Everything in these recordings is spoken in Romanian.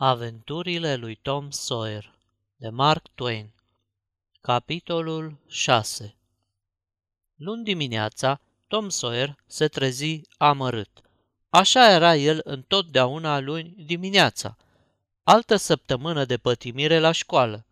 Aventurile lui Tom Sawyer de Mark Twain Capitolul 6 Luni dimineața, Tom Sawyer se trezi amărât. Așa era el întotdeauna luni dimineața. Altă săptămână de pătimire la școală.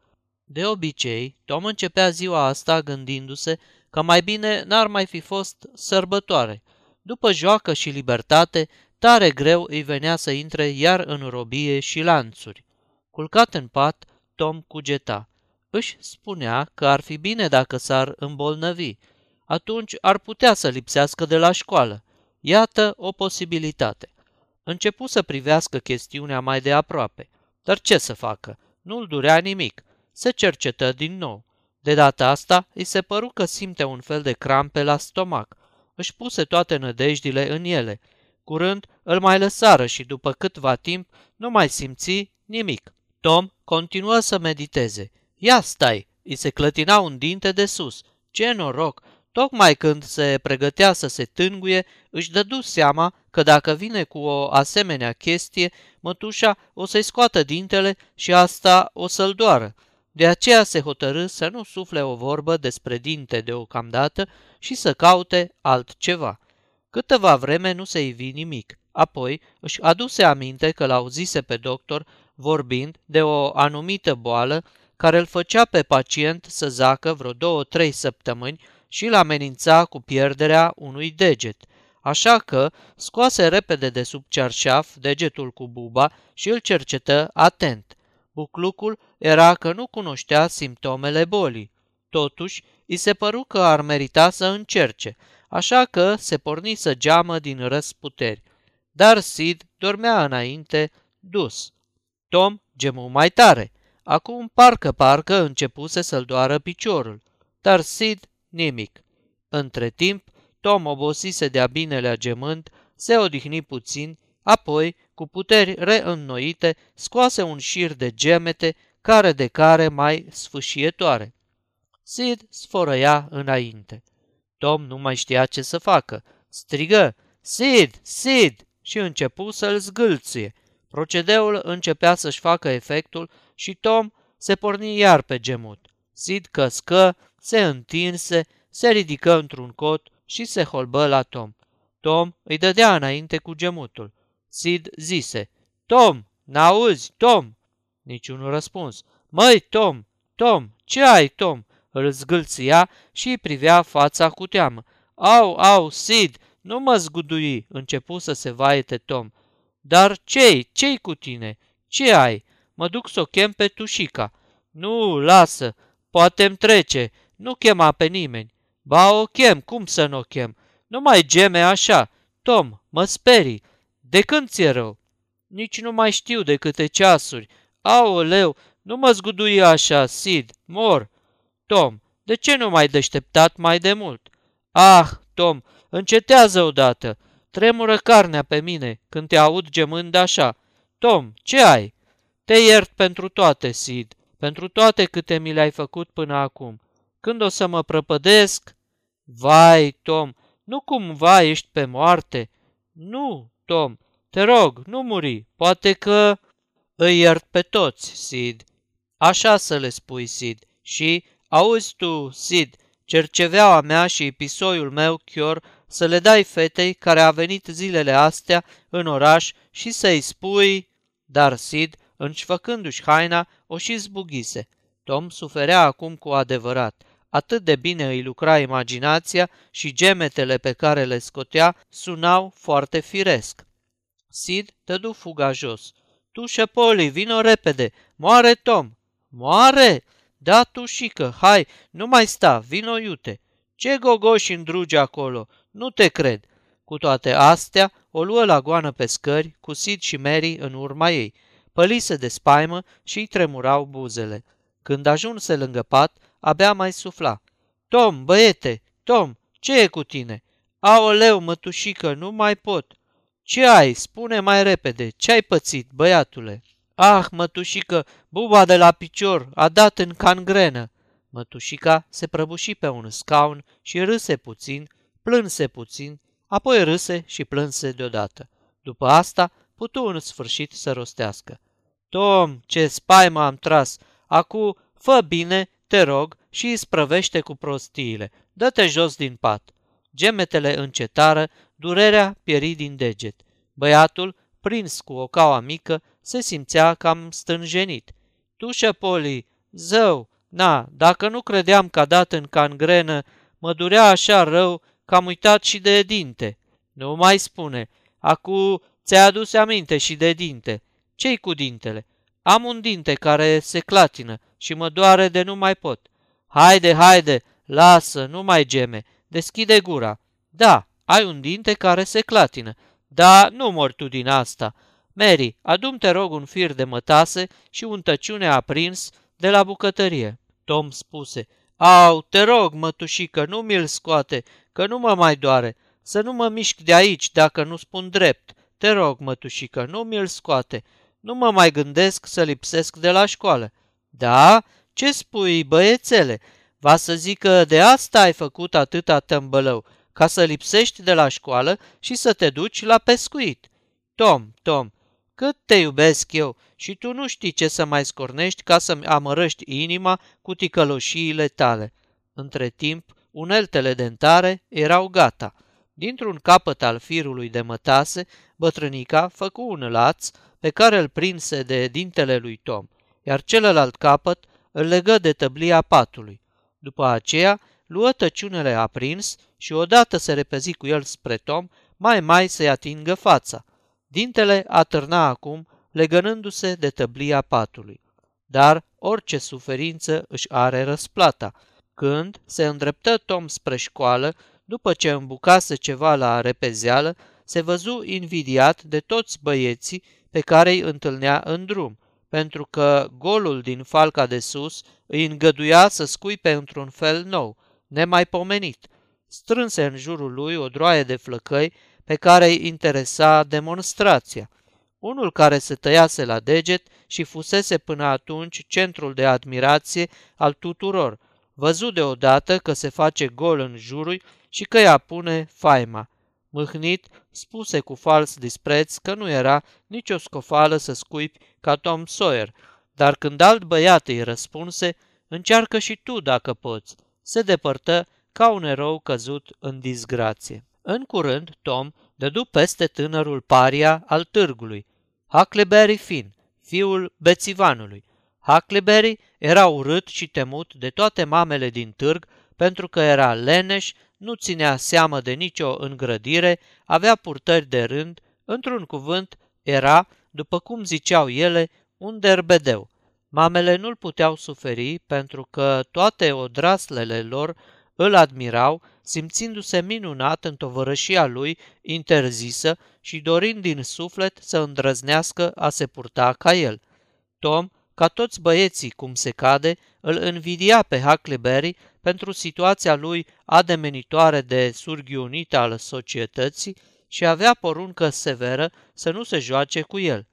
De obicei, Tom începea ziua asta gândindu-se că mai bine n-ar mai fi fost sărbătoare. După joacă și libertate, tare greu îi venea să intre iar în robie și lanțuri. Culcat în pat, Tom cugeta. Își spunea că ar fi bine dacă s-ar îmbolnăvi. Atunci ar putea să lipsească de la școală. Iată o posibilitate. Începu să privească chestiunea mai de aproape. Dar ce să facă? Nu-l durea nimic. Se cercetă din nou. De data asta, îi se păru că simte un fel de crampe la stomac. Își puse toate nădejdile în ele – Curând îl mai lăsară și după câtva timp nu mai simți nimic. Tom continuă să mediteze. Ia stai, îi se clătina un dinte de sus. Ce noroc! Tocmai când se pregătea să se tânguie, își dădu seama că dacă vine cu o asemenea chestie, mătușa o să-i scoată dintele și asta o să-l doară. De aceea se hotărâ să nu sufle o vorbă despre dinte deocamdată și să caute altceva. Câteva vreme nu se ivi nimic. Apoi își aduse aminte că l-auzise pe doctor vorbind de o anumită boală care îl făcea pe pacient să zacă vreo două-trei săptămâni și îl amenința cu pierderea unui deget. Așa că scoase repede de sub cerșaf degetul cu buba și îl cercetă atent. Buclucul era că nu cunoștea simptomele bolii. Totuși, îi se păru că ar merita să încerce – așa că se porni să geamă din răsputeri. Dar Sid dormea înainte, dus. Tom gemu mai tare. Acum parcă-parcă începuse să-l doară piciorul. Dar Sid nimic. Între timp, Tom obosise de-a binelea gemând, se odihni puțin, apoi, cu puteri reînnoite, scoase un șir de gemete, care de care mai sfâșietoare. Sid sfărăia înainte. Tom nu mai știa ce să facă. Strigă, Sid, Sid! și începu să-l zgâlție. Procedeul începea să-și facă efectul și Tom se porni iar pe gemut. Sid căscă, se întinse, se ridică într-un cot și se holbă la Tom. Tom îi dădea înainte cu gemutul. Sid zise, Tom, n-auzi, Tom? Niciun răspuns. Măi, Tom, Tom, ce ai, Tom? Îl zgâlția și îi privea fața cu teamă. Au, au, Sid, nu mă zgudui, începu să se vaete Tom. Dar ce-i, ce-i cu tine? Ce ai? Mă duc să o chem pe Tușica. Nu, lasă, poate-mi trece, nu chema pe nimeni. Ba o chem, cum să nu o chem? Nu mai geme așa. Tom, mă sperii. De când ți-e rău? Nici nu mai știu de câte ceasuri. Aoleu, nu mă zgudui așa, Sid, mor. Tom, de ce nu mai deșteptat mai de mult? Ah, Tom, încetează odată. Tremură carnea pe mine când te aud gemând așa. Tom, ce ai? Te iert pentru toate, Sid, pentru toate câte mi le-ai făcut până acum. Când o să mă prăpădesc? Vai, Tom, nu cumva ești pe moarte? Nu, Tom, te rog, nu muri, poate că... Îi iert pe toți, Sid. Așa să le spui, Sid, și Auzi tu, Sid, cerceveaua mea și pisoiul meu, Chior, să le dai fetei care a venit zilele astea în oraș și să-i spui... Dar Sid, înșfăcându-și haina, o și zbughise. Tom suferea acum cu adevărat. Atât de bine îi lucra imaginația și gemetele pe care le scotea sunau foarte firesc. Sid dădu fuga jos. Tu, șepoli, vino repede! Moare Tom! Moare! Da, tușică, hai, nu mai sta, vino iute. Ce gogoși îndruge acolo? Nu te cred. Cu toate astea, o luă la goană pe scări, cu Sid și Mary în urma ei. Pălise de spaimă și îi tremurau buzele. Când ajunse lângă pat, abia mai sufla. Tom, băiete, Tom, ce e cu tine? Aoleu, mătușică, nu mai pot. Ce ai? Spune mai repede, ce ai pățit, băiatule? Ah, mătușică, buba de la picior a dat în cangrenă. Mătușica se prăbuși pe un scaun și râse puțin, plânse puțin, apoi râse și plânse deodată. După asta, putu în sfârșit să rostească. Tom, ce spaimă am tras! Acu, fă bine, te rog, și îi sprăvește cu prostiile. Dă-te jos din pat. Gemetele încetară, durerea pieri din deget. Băiatul, prins cu o caua mică, se simțea cam stânjenit. Tu, Poli, zău, na, dacă nu credeam că a dat în cangrenă, mă durea așa rău că am uitat și de dinte. Nu mai spune, acu ți-ai adus aminte și de dinte. Ce-i cu dintele? Am un dinte care se clatină și mă doare de nu mai pot. Haide, haide, lasă, nu mai geme, deschide gura. Da, ai un dinte care se clatină, dar nu mor tu din asta. Mary, adum te rog un fir de mătase și un tăciune aprins de la bucătărie. Tom spuse, au, te rog, mătușică, nu mi-l scoate, că nu mă mai doare. Să nu mă mișc de aici dacă nu spun drept. Te rog, mătușică, nu mi-l scoate. Nu mă mai gândesc să lipsesc de la școală. Da? Ce spui, băiețele? Va să zică de asta ai făcut atâta tămbălău, ca să lipsești de la școală și să te duci la pescuit. Tom, Tom, cât te iubesc eu și tu nu știi ce să mai scornești ca să-mi amărăști inima cu ticăloșiile tale. Între timp, uneltele dentare erau gata. Dintr-un capăt al firului de mătase, bătrânica făcu un laț pe care îl prinse de dintele lui Tom, iar celălalt capăt îl legă de tăblia patului. După aceea, luă tăciunele aprins și odată se repezi cu el spre Tom, mai mai să-i atingă fața. Dintele atârna acum, legănându-se de tăblia patului. Dar orice suferință își are răsplata. Când se îndreptă Tom spre școală, după ce îmbucase ceva la repezeală, se văzu invidiat de toți băieții pe care îi întâlnea în drum, pentru că golul din falca de sus îi îngăduia să scuipe într-un fel nou, nemaipomenit. Strânse în jurul lui o droaie de flăcăi pe care îi interesa demonstrația. Unul care se tăiase la deget și fusese până atunci centrul de admirație al tuturor, văzut deodată că se face gol în jurul și că ea pune faima. Mâhnit, spuse cu fals dispreț că nu era nicio scofală să scuipi ca Tom Sawyer, dar când alt băiat îi răspunse, încearcă și tu dacă poți. Se depărtă ca un erou căzut în disgrație. În curând, Tom dădu peste tânărul paria al târgului, Huckleberry Finn, fiul bețivanului. Huckleberry era urât și temut de toate mamele din târg pentru că era leneș, nu ținea seamă de nicio îngrădire, avea purtări de rând, într-un cuvânt, era, după cum ziceau ele, un derbedeu. Mamele nu-l puteau suferi pentru că toate odraslele lor îl admirau, simțindu-se minunat în tovărășia lui interzisă și dorind din suflet să îndrăznească a se purta ca el. Tom, ca toți băieții cum se cade, îl învidia pe Huckleberry pentru situația lui ademenitoare de surghiunit al societății și avea poruncă severă să nu se joace cu el,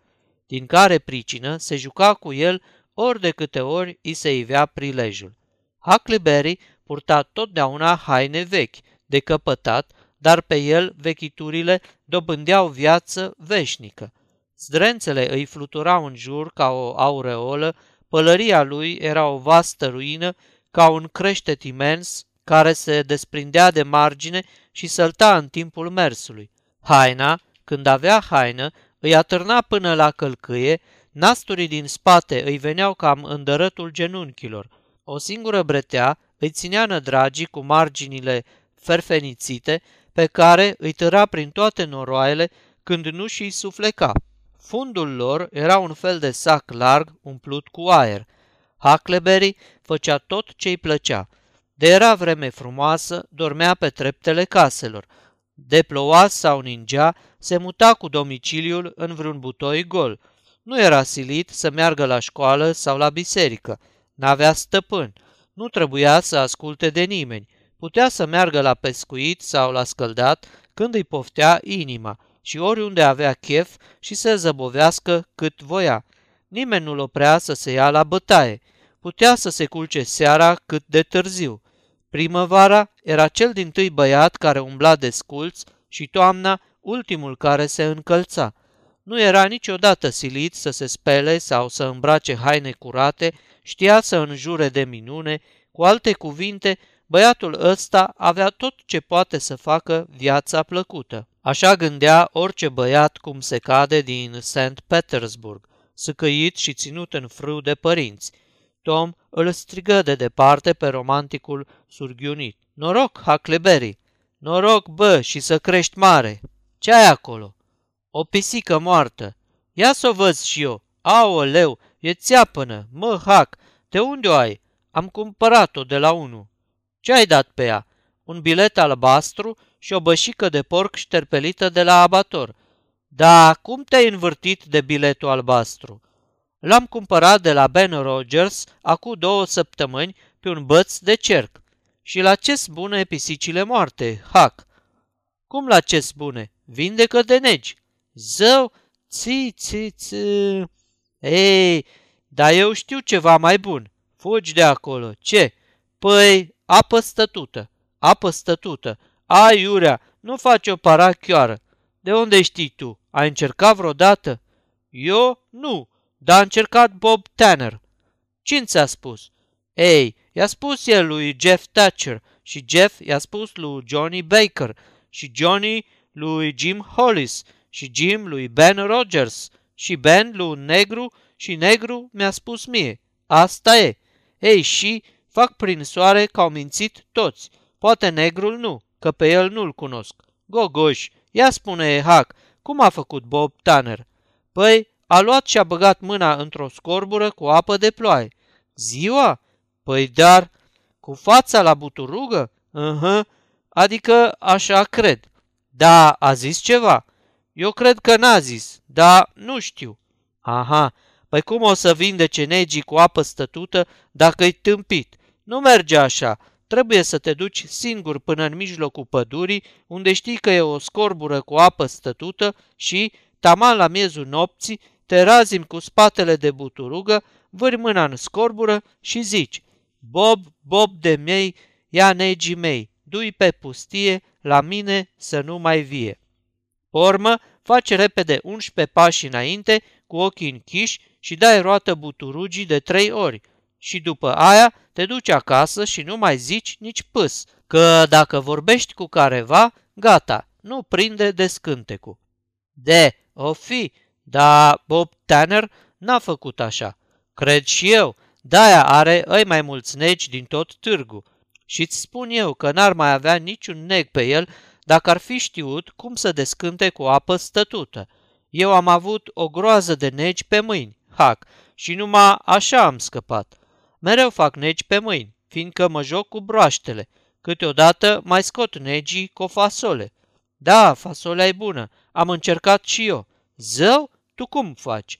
din care pricină se juca cu el ori de câte ori îi se ivea prilejul. Huckleberry purta totdeauna haine vechi, de căpătat, dar pe el vechiturile dobândeau viață veșnică. Zdrențele îi fluturau în jur ca o aureolă, pălăria lui era o vastă ruină ca un creștet imens care se desprindea de margine și sălta în timpul mersului. Haina, când avea haină, îi atârna până la călcâie, nasturii din spate îi veneau cam în dărătul genunchilor. O singură bretea îi ținea nădragii cu marginile ferfenițite, pe care îi tăra prin toate noroaiele când nu și-i sufleca. Fundul lor era un fel de sac larg umplut cu aer. Huckleberry făcea tot ce îi plăcea. De era vreme frumoasă, dormea pe treptele caselor. De ploua sau ningea, se muta cu domiciliul în vreun butoi gol. Nu era silit să meargă la școală sau la biserică. N-avea stăpân. Nu trebuia să asculte de nimeni. Putea să meargă la pescuit sau la scăldat când îi poftea inima și oriunde avea chef și să zăbovească cât voia. Nimeni nu-l oprea să se ia la bătaie. Putea să se culce seara cât de târziu. Primăvara era cel din tâi băiat care umbla de sculț și toamna ultimul care se încălța. Nu era niciodată silit să se spele sau să îmbrace haine curate, știa să înjure de minune, cu alte cuvinte, băiatul ăsta avea tot ce poate să facă viața plăcută. Așa gândea orice băiat cum se cade din St. Petersburg, săcăit și ținut în frâu de părinți. Tom îl strigă de departe pe romanticul surghiunit. Noroc, Huckleberry! Noroc, bă, și să crești mare! ce ai acolo? O pisică moartă. Ia să o văz și eu. Aoleu, e țeapănă, mă, hac, de unde o ai? Am cumpărat-o de la unul. Ce ai dat pe ea? Un bilet albastru și o bășică de porc șterpelită de la abator. Da, cum te-ai învârtit de biletul albastru? L-am cumpărat de la Ben Rogers acum două săptămâni pe un băț de cerc. Și la ce spune pisicile moarte, hac? Cum la ce spune? Vindecă de negi. Zău, ți, ți, ți. Ei, dar eu știu ceva mai bun. Fugi de acolo. Ce? Păi, apă stătută. Apă stătută. Ai, Iurea, nu faci o parachioară. De unde știi tu? Ai încercat vreodată? Eu? Nu, dar a încercat Bob Tanner. Cine ți-a spus? Ei, i-a spus el lui Jeff Thatcher și Jeff i-a spus lui Johnny Baker și Johnny lui Jim Hollis și Jim lui Ben Rogers și Ben lui Negru și Negru mi-a spus mie. Asta e. Ei, și fac prin soare că au mințit toți. Poate Negrul nu, că pe el nu-l cunosc. Gogoș, ia spune Hac, cum a făcut Bob Tanner? Păi, a luat și a băgat mâna într-o scorbură cu apă de ploaie. Ziua? Păi dar, cu fața la buturugă? uh adică așa cred. Da, a zis ceva? Eu cred că n-a zis, dar nu știu. Aha, păi cum o să vindece negii cu apă stătută dacă-i tâmpit? Nu merge așa, trebuie să te duci singur până în mijlocul pădurii, unde știi că e o scorbură cu apă stătută și, taman la miezul nopții, te razim cu spatele de buturugă, vâri mâna în scorbură și zici, Bob, Bob de mei, ia negii mei, dui pe pustie, la mine să nu mai vie. Pormă, face repede 11 pași înainte, cu ochii închiși și dai roată buturugii de trei ori. Și după aia te duci acasă și nu mai zici nici pâs, că dacă vorbești cu careva, gata, nu prinde de scântecul. De, o fi, dar Bob Tanner n-a făcut așa. Cred și eu, de-aia are îi mai mulți negi din tot târgu. Și îți spun eu că n-ar mai avea niciun neg pe el dacă ar fi știut cum să descânte cu apă stătută. Eu am avut o groază de negi pe mâini, hac, și numai așa am scăpat. Mereu fac negi pe mâini, fiindcă mă joc cu broaștele. Câteodată mai scot negii cu o fasole. Da, fasolea e bună, am încercat și eu. Zău, tu cum faci?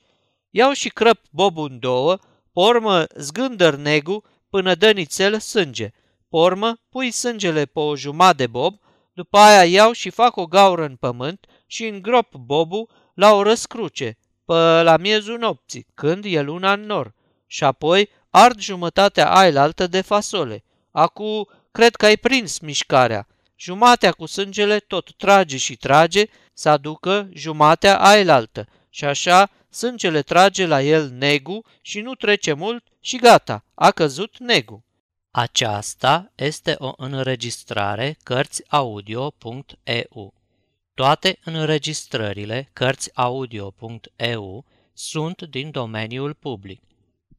Iau și crăp bobul în două, pormă zgândăr negu până dă nițel sânge – urmă, pui sângele pe o jumătate de bob, după aia iau și fac o gaură în pământ și îngrop bobul la o răscruce, pe la miezul nopții, când e luna în nor. Și apoi ard jumătatea ailaltă de fasole. Acu, cred că ai prins mișcarea. Jumatea cu sângele tot trage și trage să aducă jumatea ailaltă. Și așa sângele trage la el negu și nu trece mult și gata, a căzut negu. Aceasta este o înregistrare Cărțiaudio.eu. Toate înregistrările Cărțiaudio.eu sunt din domeniul public.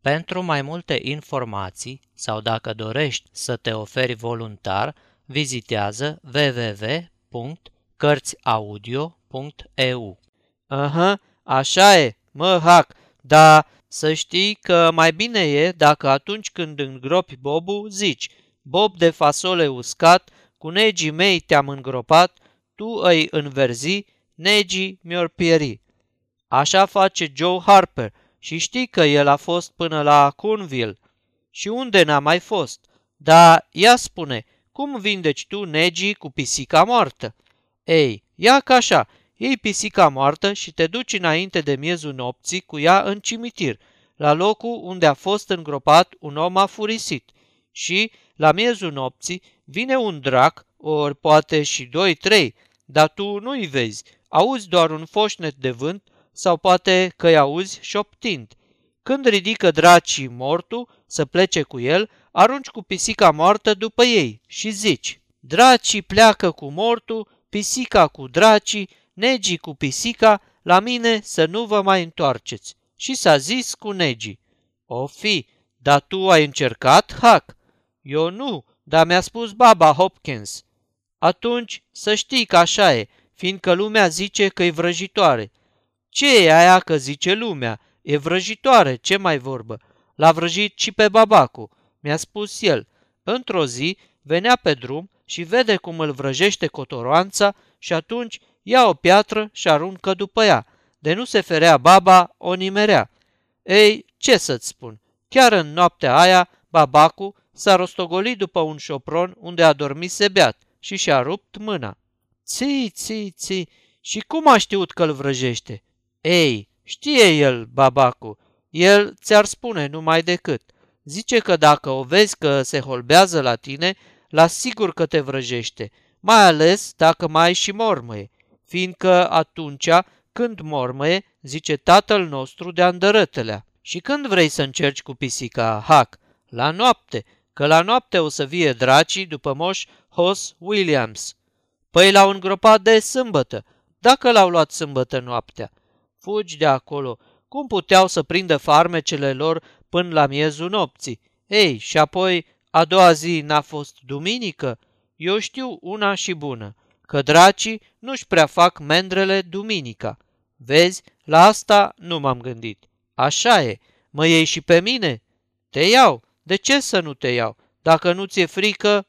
Pentru mai multe informații sau dacă dorești să te oferi voluntar, vizitează www.cărțiaudio.eu. Aha, așa e, mă hac, dar să știi că mai bine e dacă atunci când îngropi bobul zici Bob de fasole uscat, cu negii mei te-am îngropat, tu îi înverzi, negii mi-or pieri. Așa face Joe Harper și știi că el a fost până la Coonville. Și unde n-a mai fost? Dar ea spune, cum vindeci tu negii cu pisica moartă? Ei, ia ca așa, iei pisica moartă și te duci înainte de miezul nopții cu ea în cimitir, la locul unde a fost îngropat un om afurisit. Și, la miezul nopții, vine un drac, ori poate și doi, trei, dar tu nu-i vezi, auzi doar un foșnet de vânt, sau poate că-i auzi șoptind. Când ridică dracii mortul să plece cu el, arunci cu pisica moartă după ei și zici, dracii pleacă cu mortul, pisica cu dracii, negii cu pisica, la mine să nu vă mai întoarceți. Și s-a zis cu negii, o fi, dar tu ai încercat, Hac? Eu nu, dar mi-a spus baba Hopkins. Atunci să știi că așa e, fiindcă lumea zice că e vrăjitoare. Ce e aia că zice lumea? E vrăjitoare, ce mai vorbă? L-a vrăjit și pe babacu, mi-a spus el. Într-o zi venea pe drum și vede cum îl vrăjește cotoroanța și atunci ia o piatră și aruncă după ea. De nu se ferea baba, o nimerea. Ei, ce să-ți spun? Chiar în noaptea aia, babacu s-a rostogolit după un șopron unde a dormit sebeat și și-a rupt mâna. Ții, ții, ții, și cum a știut că îl vrăjește? Ei, știe el, babacu, el ți-ar spune numai decât. Zice că dacă o vezi că se holbează la tine, la sigur că te vrăjește, mai ales dacă mai ai și mormăie, fiindcă atunci, când mormăie, zice tatăl nostru de andărătelea. Și când vrei să încerci cu pisica, hac, la noapte, că la noapte o să vie dracii după moș Hos Williams. Păi l-au îngropat de sâmbătă, dacă l-au luat sâmbătă noaptea. Fugi de acolo, cum puteau să prindă farmecele lor până la miezul nopții? Ei, și apoi a doua zi n-a fost duminică? Eu știu una și bună, că dracii nu-și prea fac mendrele duminica. Vezi, la asta nu m-am gândit. Așa e, mă iei și pe mine? Te iau, de ce să nu te iau? Dacă nu ți-e frică...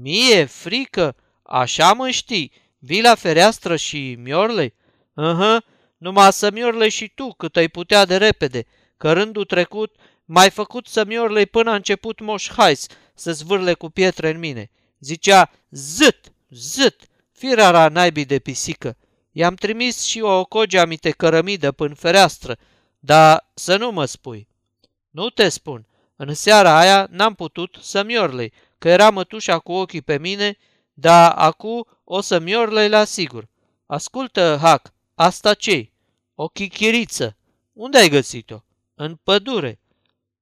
Mie frică? Așa mă știi, vii la fereastră și miorle? uh numai să miorle și tu cât ai putea de repede, că rândul trecut mai făcut să miorle până a început moș hais să zvârle cu pietre în mine. Zicea, zât, zât, firara naibii de pisică. I-am trimis și o amite cărămidă până fereastră, dar să nu mă spui. Nu te spun, în seara aia n-am putut să miorlei, că era mătușa cu ochii pe mine, dar acu o să miorlei la sigur. Ascultă, Hac, asta ce O chichiriță. Unde ai găsit-o? În pădure.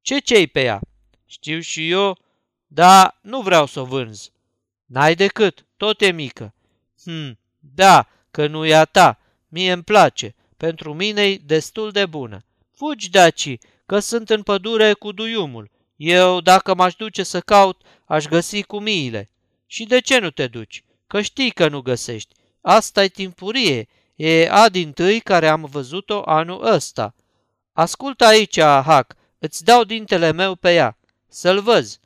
Ce cei pe ea? Știu și eu, dar nu vreau să o vânz. N-ai decât, tot e mică. Hm, da, că nu e a ta, mie îmi place, pentru mine e destul de bună. Fugi, daci, că sunt în pădure cu duiumul. Eu, dacă m-aș duce să caut, aș găsi cu miile. Și de ce nu te duci? Că știi că nu găsești. Asta e timpurie. E a din tâi care am văzut-o anul ăsta. Ascultă aici, Hac, îți dau dintele meu pe ea. Să-l văz.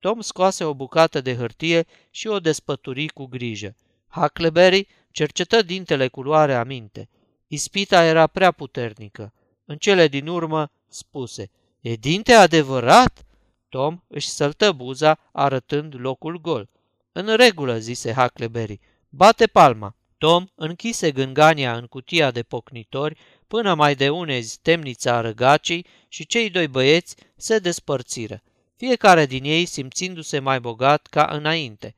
Tom scoase o bucată de hârtie și o despături cu grijă. Huckleberry cercetă dintele cu luare aminte. Ispita era prea puternică. În cele din urmă spuse, E dinte adevărat? Tom își săltă buza, arătând locul gol. În regulă, zise Huckleberry. Bate palma. Tom închise gângania în cutia de pocnitori până mai de unezi temnița răgacii și cei doi băieți se despărțiră, fiecare din ei simțindu-se mai bogat ca înainte.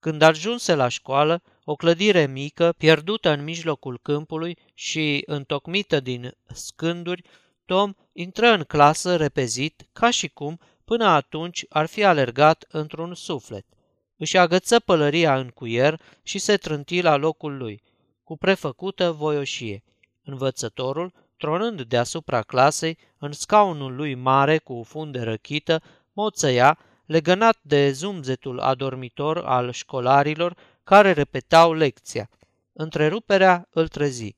Când ajunse la școală, o clădire mică, pierdută în mijlocul câmpului și întocmită din scânduri, Tom intră în clasă repezit, ca și cum până atunci ar fi alergat într-un suflet. Își agăță pălăria în cuier și se trânti la locul lui, cu prefăcută voioșie. Învățătorul, tronând deasupra clasei, în scaunul lui mare cu funde răchită, moțăia, legănat de zumzetul adormitor al școlarilor care repetau lecția. Întreruperea îl trezi.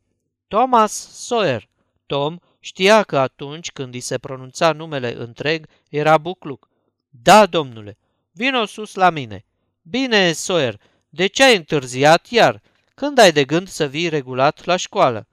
Thomas Sawyer. Tom știa că atunci când îi se pronunța numele întreg, era bucluc. Da, domnule, vino sus la mine. Bine, Sawyer, de ce ai întârziat iar? Când ai de gând să vii regulat la școală?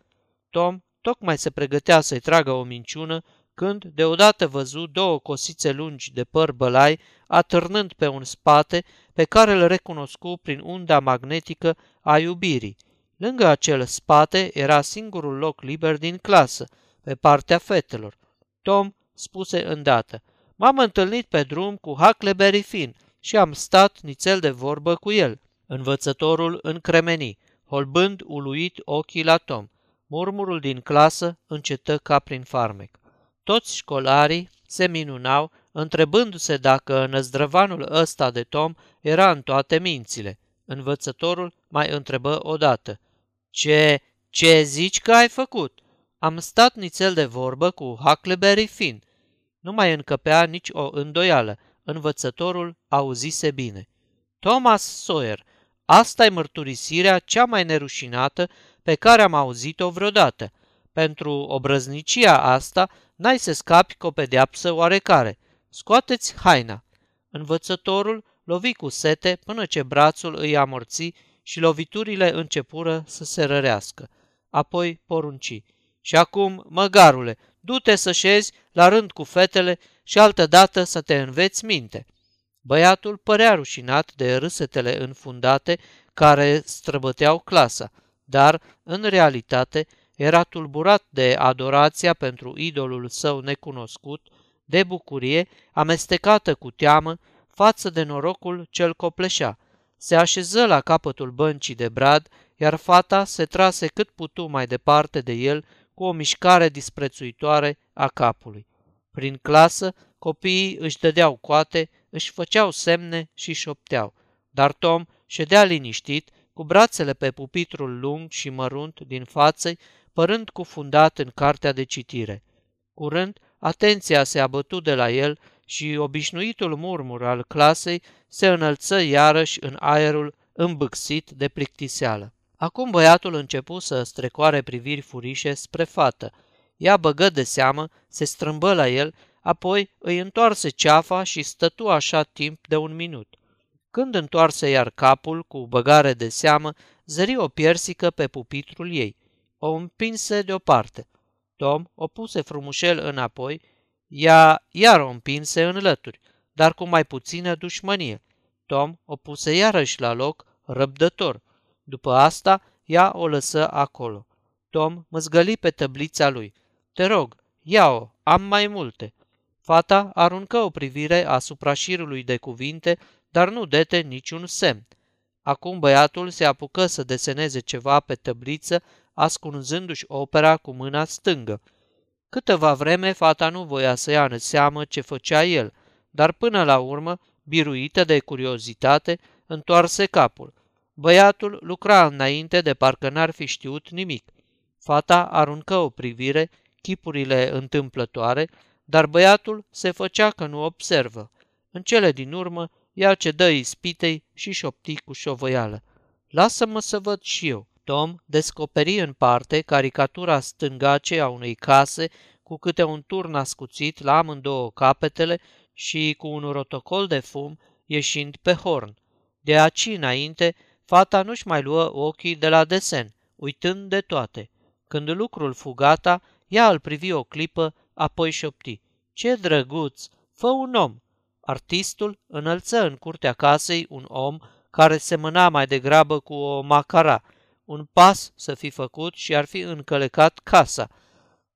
Tom tocmai se pregătea să-i tragă o minciună când deodată văzu două cosițe lungi de păr bălai atârnând pe un spate pe care îl recunoscu prin unda magnetică a iubirii. Lângă acel spate era singurul loc liber din clasă, pe partea fetelor. Tom spuse îndată, m-am întâlnit pe drum cu Huckleberry Finn și am stat nițel de vorbă cu el. Învățătorul încremeni, holbând uluit ochii la Tom. Murmurul din clasă încetă ca prin farmec. Toți școlarii se minunau, întrebându-se dacă năzdrăvanul ăsta de Tom era în toate mințile. Învățătorul mai întrebă odată. Ce, ce zici că ai făcut? Am stat nițel de vorbă cu Huckleberry Finn. Nu mai încăpea nici o îndoială. Învățătorul auzise bine. Thomas Sawyer, asta e mărturisirea cea mai nerușinată pe care am auzit-o vreodată. Pentru obrăznicia asta n-ai să scapi cu o pedeapsă oarecare. Scoateți haina. Învățătorul lovi cu sete până ce brațul îi amorți și loviturile începură să se rărească. Apoi porunci. Și acum, măgarule, du-te să șezi la rând cu fetele și altădată să te înveți minte. Băiatul părea rușinat de râsetele înfundate care străbăteau clasa, dar, în realitate, era tulburat de adorația pentru idolul său necunoscut, de bucurie, amestecată cu teamă, față de norocul cel copleșea. Se așeză la capătul băncii de brad, iar fata se trase cât putu mai departe de el cu o mișcare disprețuitoare a capului. Prin clasă, copiii își dădeau coate, își făceau semne și șopteau, dar Tom ședea liniștit, cu brațele pe pupitrul lung și mărunt din față, părând cufundat în cartea de citire. Curând, atenția se abătu de la el și obișnuitul murmur al clasei se înălță iarăși în aerul îmbâxit de plictiseală. Acum băiatul începu să strecoare priviri furișe spre fată. Ea băgă de seamă, se strâmbă la el, apoi îi întoarse ceafa și stătu așa timp de un minut. Când întoarse iar capul cu băgare de seamă, zări o piersică pe pupitrul ei. O împinse deoparte. Tom o puse frumușel înapoi, ea iar o împinse în lături, dar cu mai puțină dușmănie. Tom o puse iarăși la loc, răbdător. După asta, ea o lăsă acolo. Tom măzgăli pe tăblița lui. Te rog, ia-o, am mai multe. Fata aruncă o privire asupra șirului de cuvinte, dar nu dete niciun semn. Acum băiatul se apucă să deseneze ceva pe tăbliță, ascunzându-și opera cu mâna stângă. Câteva vreme fata nu voia să ia în seamă ce făcea el, dar până la urmă, biruită de curiozitate, întoarse capul. Băiatul lucra înainte de parcă n-ar fi știut nimic. Fata aruncă o privire, chipurile întâmplătoare, dar băiatul se făcea că nu observă. În cele din urmă, ea dă ispitei și șopti cu șovăială. Lasă-mă să văd și eu. Tom descoperi în parte caricatura stângace a unei case cu câte un turn ascuțit la amândouă capetele și cu un rotocol de fum ieșind pe horn. De aici înainte, fata nu-și mai luă ochii de la desen, uitând de toate. Când lucrul fu gata, ea îl privi o clipă, apoi șopti. Ce drăguț! Fă un om! Artistul înălță în curtea casei un om care semăna mai degrabă cu o macara. Un pas să fi făcut și ar fi încălecat casa.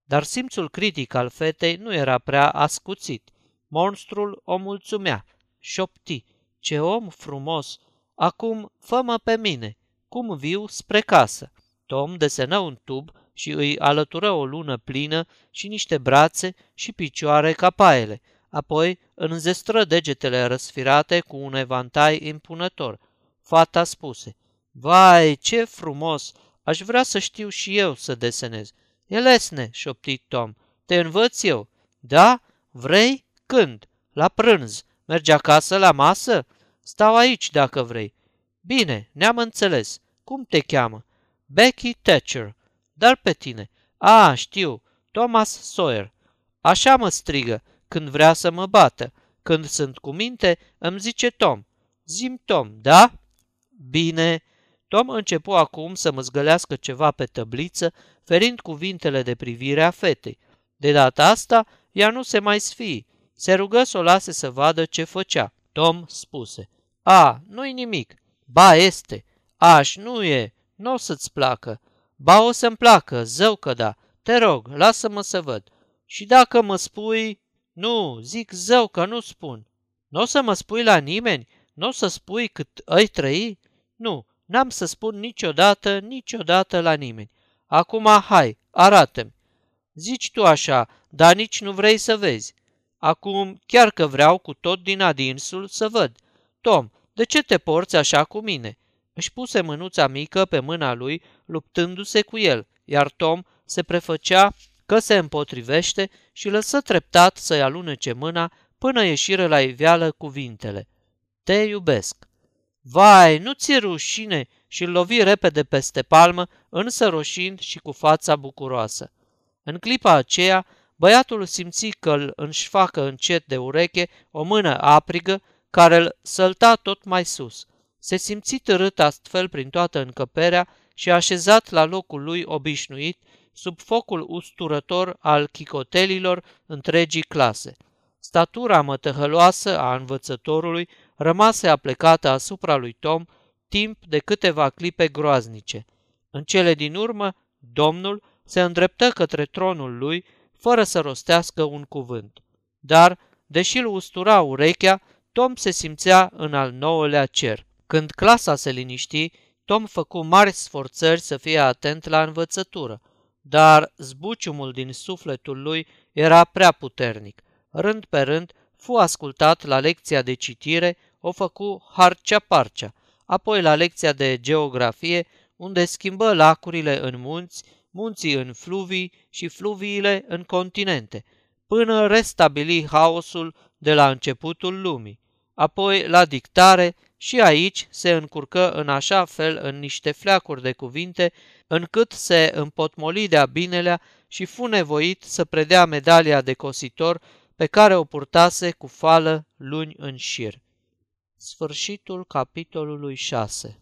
Dar simțul critic al fetei nu era prea ascuțit. Monstrul o mulțumea. Șopti. Ce om frumos! Acum fă pe mine. Cum viu spre casă. Tom desenă un tub și îi alătură o lună plină și niște brațe și picioare ca paele. Apoi înzestră degetele răsfirate cu un evantai impunător. Fata spuse, Vai, ce frumos! Aș vrea să știu și eu să desenez. E lesne, șopti Tom. Te învăț eu. Da? Vrei? Când? La prânz. Mergi acasă la masă? Stau aici dacă vrei. Bine, ne-am înțeles. Cum te cheamă? Becky Thatcher. Dar pe tine. A, știu, Thomas Sawyer. Așa mă strigă când vrea să mă bată. Când sunt cu minte, îmi zice Tom. Zim Tom, da? Bine. Tom începu acum să măzgălească ceva pe tăbliță, ferind cuvintele de privire a fetei. De data asta, ea nu se mai sfii. Se rugă să o lase să vadă ce făcea. Tom spuse. A, nu-i nimic. Ba, este. Aș, nu e. Nu o să-ți placă. Ba, o să-mi placă, zău că da. Te rog, lasă-mă să văd. Și dacă mă spui... Nu, zic zău că nu spun. Nu o să mă spui la nimeni? Nu o să spui cât îi trăi? Nu, n-am să spun niciodată, niciodată la nimeni. Acum hai, arată-mi. Zici tu așa, dar nici nu vrei să vezi. Acum chiar că vreau cu tot din adinsul să văd. Tom, de ce te porți așa cu mine? Își puse mânuța mică pe mâna lui, luptându-se cu el, iar Tom se prefăcea că se împotrivește și lăsă treptat să-i alunece mâna până ieșire la iveală cuvintele. Te iubesc. Vai, nu ți rușine și îl lovi repede peste palmă, însă roșind și cu fața bucuroasă. În clipa aceea, băiatul simți că îl înșfacă încet de ureche o mână aprigă care îl sălta tot mai sus. Se simți târât astfel prin toată încăperea și așezat la locul lui obișnuit, sub focul usturător al chicotelilor întregii clase. Statura mătăhăloasă a învățătorului rămase aplecată asupra lui Tom timp de câteva clipe groaznice. În cele din urmă, domnul se îndreptă către tronul lui fără să rostească un cuvânt. Dar, deși îl ustura urechea, Tom se simțea în al nouălea cer. Când clasa se liniști, Tom făcu mari sforțări să fie atent la învățătură, dar zbuciumul din sufletul lui era prea puternic. Rând pe rând, fu ascultat la lecția de citire, o făcu harcea-parcea, apoi la lecția de geografie, unde schimbă lacurile în munți, munții în fluvii și fluviile în continente, până restabili haosul de la începutul lumii. Apoi, la dictare, și aici se încurcă în așa fel în niște fleacuri de cuvinte, încât se împotmoli de-a binelea și fu nevoit să predea medalia de cositor pe care o purtase cu fală luni în șir. Sfârșitul capitolului 6